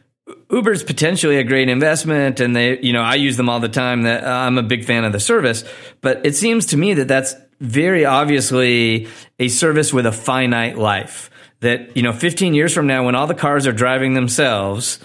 Uber's potentially a great investment, and they, you know, I use them all the time. That I'm a big fan of the service, but it seems to me that that's very obviously a service with a finite life. That, you know, 15 years from now, when all the cars are driving themselves,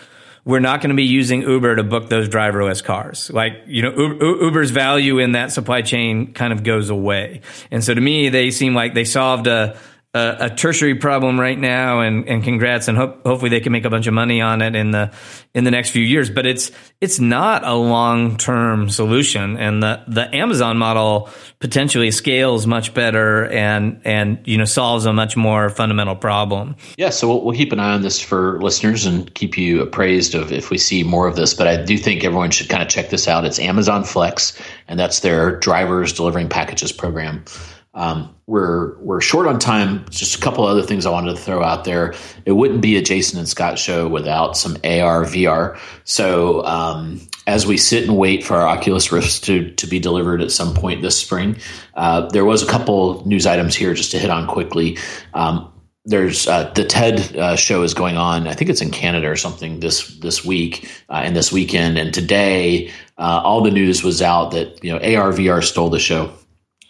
we're not going to be using Uber to book those driverless cars. Like, you know, Uber's value in that supply chain kind of goes away. And so to me, they seem like they solved a, a, a, tertiary problem right now, and, and congrats, and hopefully they can make a bunch of money on it in the in the next few years. But it's it's not a long term solution, and the the Amazon model potentially scales much better and and you know solves a much more fundamental problem. Yeah, so we'll, we'll keep an eye on this for listeners and keep you appraised of if we see more of this. But I do think everyone should kind of check this out. It's Amazon Flex, and that's their drivers delivering packages program. Um, we're we're short on time. Just a couple other things I wanted to throw out there. It wouldn't be a Jason and Scot show without some AR VR. So um, as we sit and wait for our Oculus Rifts to to be delivered at some point this spring, uh, there was a couple news items here just to hit on quickly. Um, there's uh, the TED uh, show is going on. I think it's in Canada or something this this week uh, and this weekend. And today, uh, all the news was out that you know AR VR stole the show.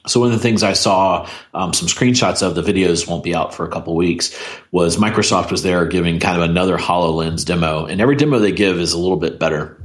So one of the things I saw um, some screenshots of the videos won't be out for a couple weeks was Microsoft was there giving kind of another Hololens demo, and every demo they give is a little bit better.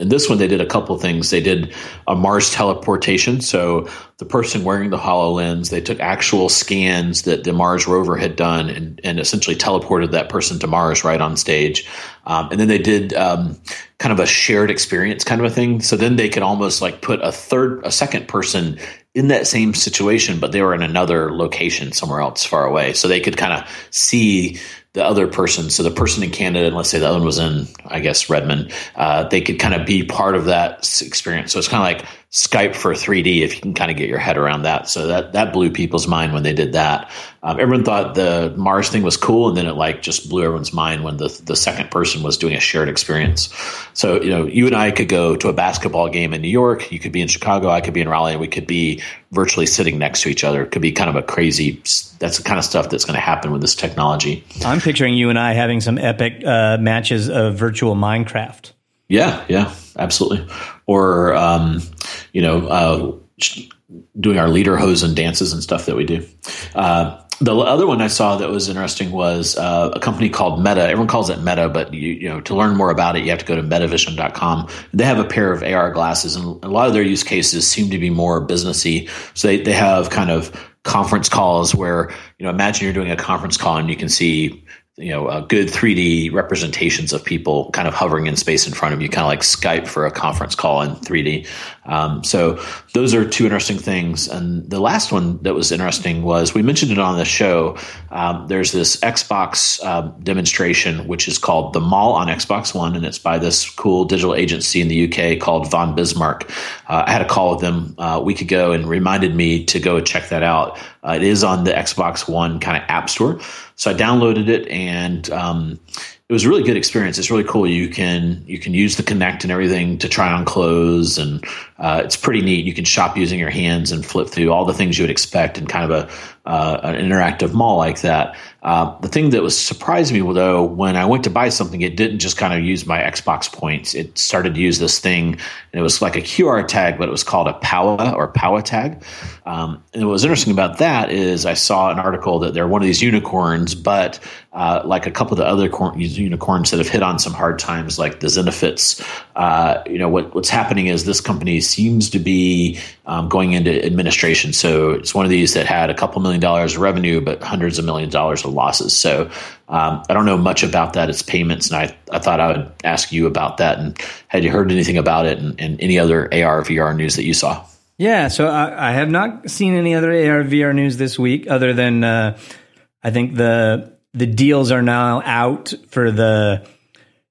In this one, they did a couple things. They did a Mars teleportation. So the person wearing the HoloLens, they took actual scans that the Mars rover had done and, and essentially teleported that person to Mars right on stage. Um, and then they did um, kind of a shared experience kind of a thing. So then they could almost like put a third, a second person in that same situation, but they were in another location somewhere else far away. So they could kind of see the other person, so the person in Canada, and let's say the other one was in, I guess, Redmond, uh, they could kind of be part of that experience. So it's kind of like Skype for 3D, if you can kind of get your head around that. So that that blew people's mind when they did that. Um, everyone thought the Mars thing was cool, and then it like just blew everyone's mind when the the second person was doing a shared experience. So you know, you and I could go to a basketball game in New York. You could be in Chicago. I could be in Raleigh. And we could be virtually sitting next to each other. It could be kind of a crazy. That's the kind of stuff that's going to happen with this technology. I'm picturing you and I having some epic uh, matches of virtual Minecraft. Yeah, yeah, absolutely. Or um, you know. Uh, doing our leader hose and dances and stuff that we do. Uh, the other one I saw that was interesting was uh, a company called Meta. Everyone calls it Meta, but you, you know to learn more about it, you have to go to metavision.com. They have a pair of AR glasses, and a lot of their use cases seem to be more businessy. So they, they have kind of conference calls where you know imagine you're doing a conference call and you can see you know uh, good 3D representations of people kind of hovering in space in front of you, kind of like Skype for a conference call in 3D. Um, so those are two interesting things. And the last one that was interesting was we mentioned it on the show. Um, there's this Xbox uh, demonstration which is called the Mall on Xbox One, and it's by this cool digital agency in the UK called Von Bismarck. Uh, I had a call with them uh, a week ago and reminded me to go check that out. Uh, it is on the Xbox One kind of app store. So I downloaded it and um, it was a really good experience. It's really cool. You can you can use the Kinect and everything to try on clothes, and uh, it's pretty neat. You can shop using your hands and flip through all the things you would expect in kind of a uh, an interactive mall like that. Uh, the thing that was surprised me though, when I went to buy something, it didn't just kind of use my Xbox points. It started to use this thing, and it was like a QR tag, but it was called a POWA or POWA tag. Um, and what was interesting about that is I saw an article that they're one of these unicorns, but uh, like a couple of the other cor- unicorns that have hit on some hard times, like the Zenefits. Uh, you know what, what's happening is this company seems to be um, going into administration. So it's one of these that had a couple million dollars of revenue, but hundreds of millions of dollars of losses. So um, I don't know much about that. It's payments, and I, I thought I would ask you about that. And had you heard anything about it and, and any other AR VR news that you saw? Yeah, so I, I, have not seen any other AR VR news this week, other than uh, I think the the deals are now out for the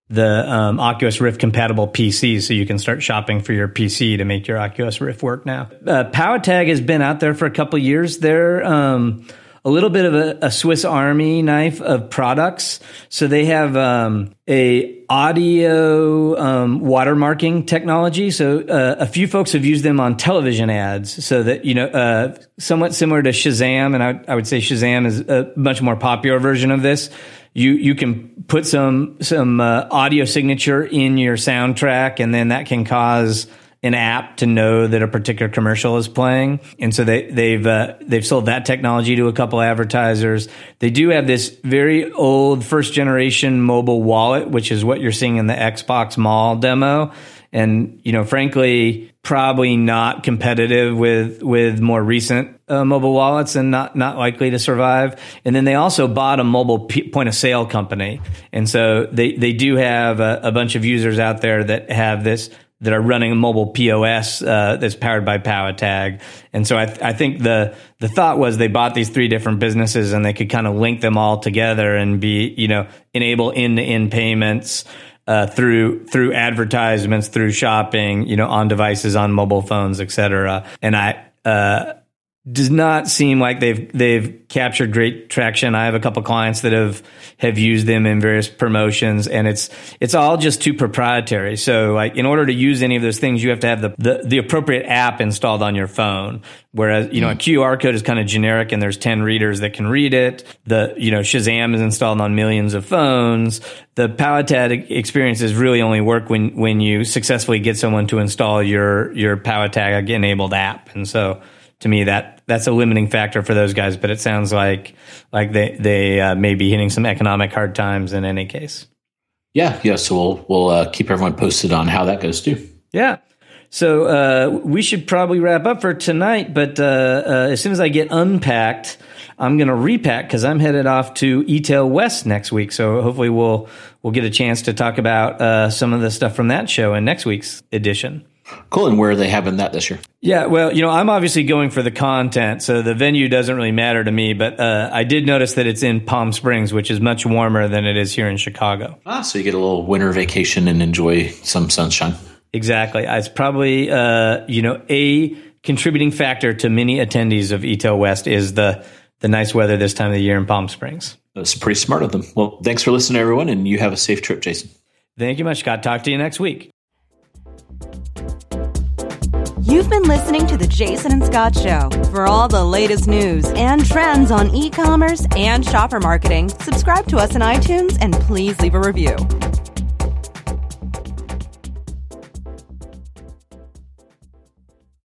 the um, Oculus Rift compatible PCs, so you can start shopping for your PC to make your Oculus Rift work now. Uh, PowaTag has been out there for a couple years. They're um, a little bit of a, a, Swiss Army knife of products. So they have um, a audio um, watermarking technology. So uh, a few folks have used them on television ads. So that you know, uh, somewhat similar to Shazam, and I, I would say Shazam is a much more popular version of this you you can put some some uh, audio signature in your soundtrack, and then that can cause an app to know that a particular commercial is playing. And so they, they've, uh, they've sold that technology to a couple advertisers. They do have this very old first generation mobile wallet, which is what you're seeing in the Xbox Mall demo. And, you know, frankly, probably not competitive with, with more recent uh, mobile wallets and not, not likely to survive. And then they also bought a mobile p- point of sale company. And so they, they do have a, a bunch of users out there that have this that are running a mobile POS uh, that's powered by PowaTag. And so I, th- I, think the the thought was they bought these three different businesses and they could kind of link them all together and be you know enable end to end payments. Uh, through through advertisements, through shopping, you know, on devices, on mobile phones, et cetera. And I uh, does not seem like they've they've captured great traction. I have a couple clients that have have used them in various promotions, and it's it's all just too proprietary. So, like in order to use any of those things, you have to have the the, the appropriate app installed on your phone. Whereas you know a hmm. QR code is kind of generic, and there's ten readers that can read it. The you know Shazam is installed on millions of phones. The PowaTag experiences really only work when when you successfully get someone to install your your PowaTag enabled app, and so to me that that's a limiting factor for those guys. But it sounds like like they they uh, may be hitting some economic hard times in any case. Yeah, yeah. So we'll we'll uh, keep everyone posted on how that goes too. Yeah. So uh, we should probably wrap up for tonight. But uh, uh, as soon as I get unpacked, I'm going to repack because I'm headed off to eTail West next week. So hopefully we'll we'll get a chance to talk about uh, some of the stuff from that show in next week's edition. Cool. And where are they having that this year? Yeah, well, you know, I'm obviously going for the content, so the venue doesn't really matter to me. But uh, I did notice that it's in Palm Springs, which is much warmer than it is here in Chicago. Ah, so you get a little winter vacation and enjoy some sunshine. Exactly. It's probably, uh, you know, a contributing factor to many attendees of eTail West is the the nice weather this time of the year in Palm Springs. That's pretty smart of them. Well, thanks for listening, everyone, and you have a safe trip, Jason. Thank you much, Scot. Talk to you next week. You've been listening to The Jason and Scot Show. For all the latest news and trends on e commerce and shopper marketing, subscribe to us on iTunes and please leave a review.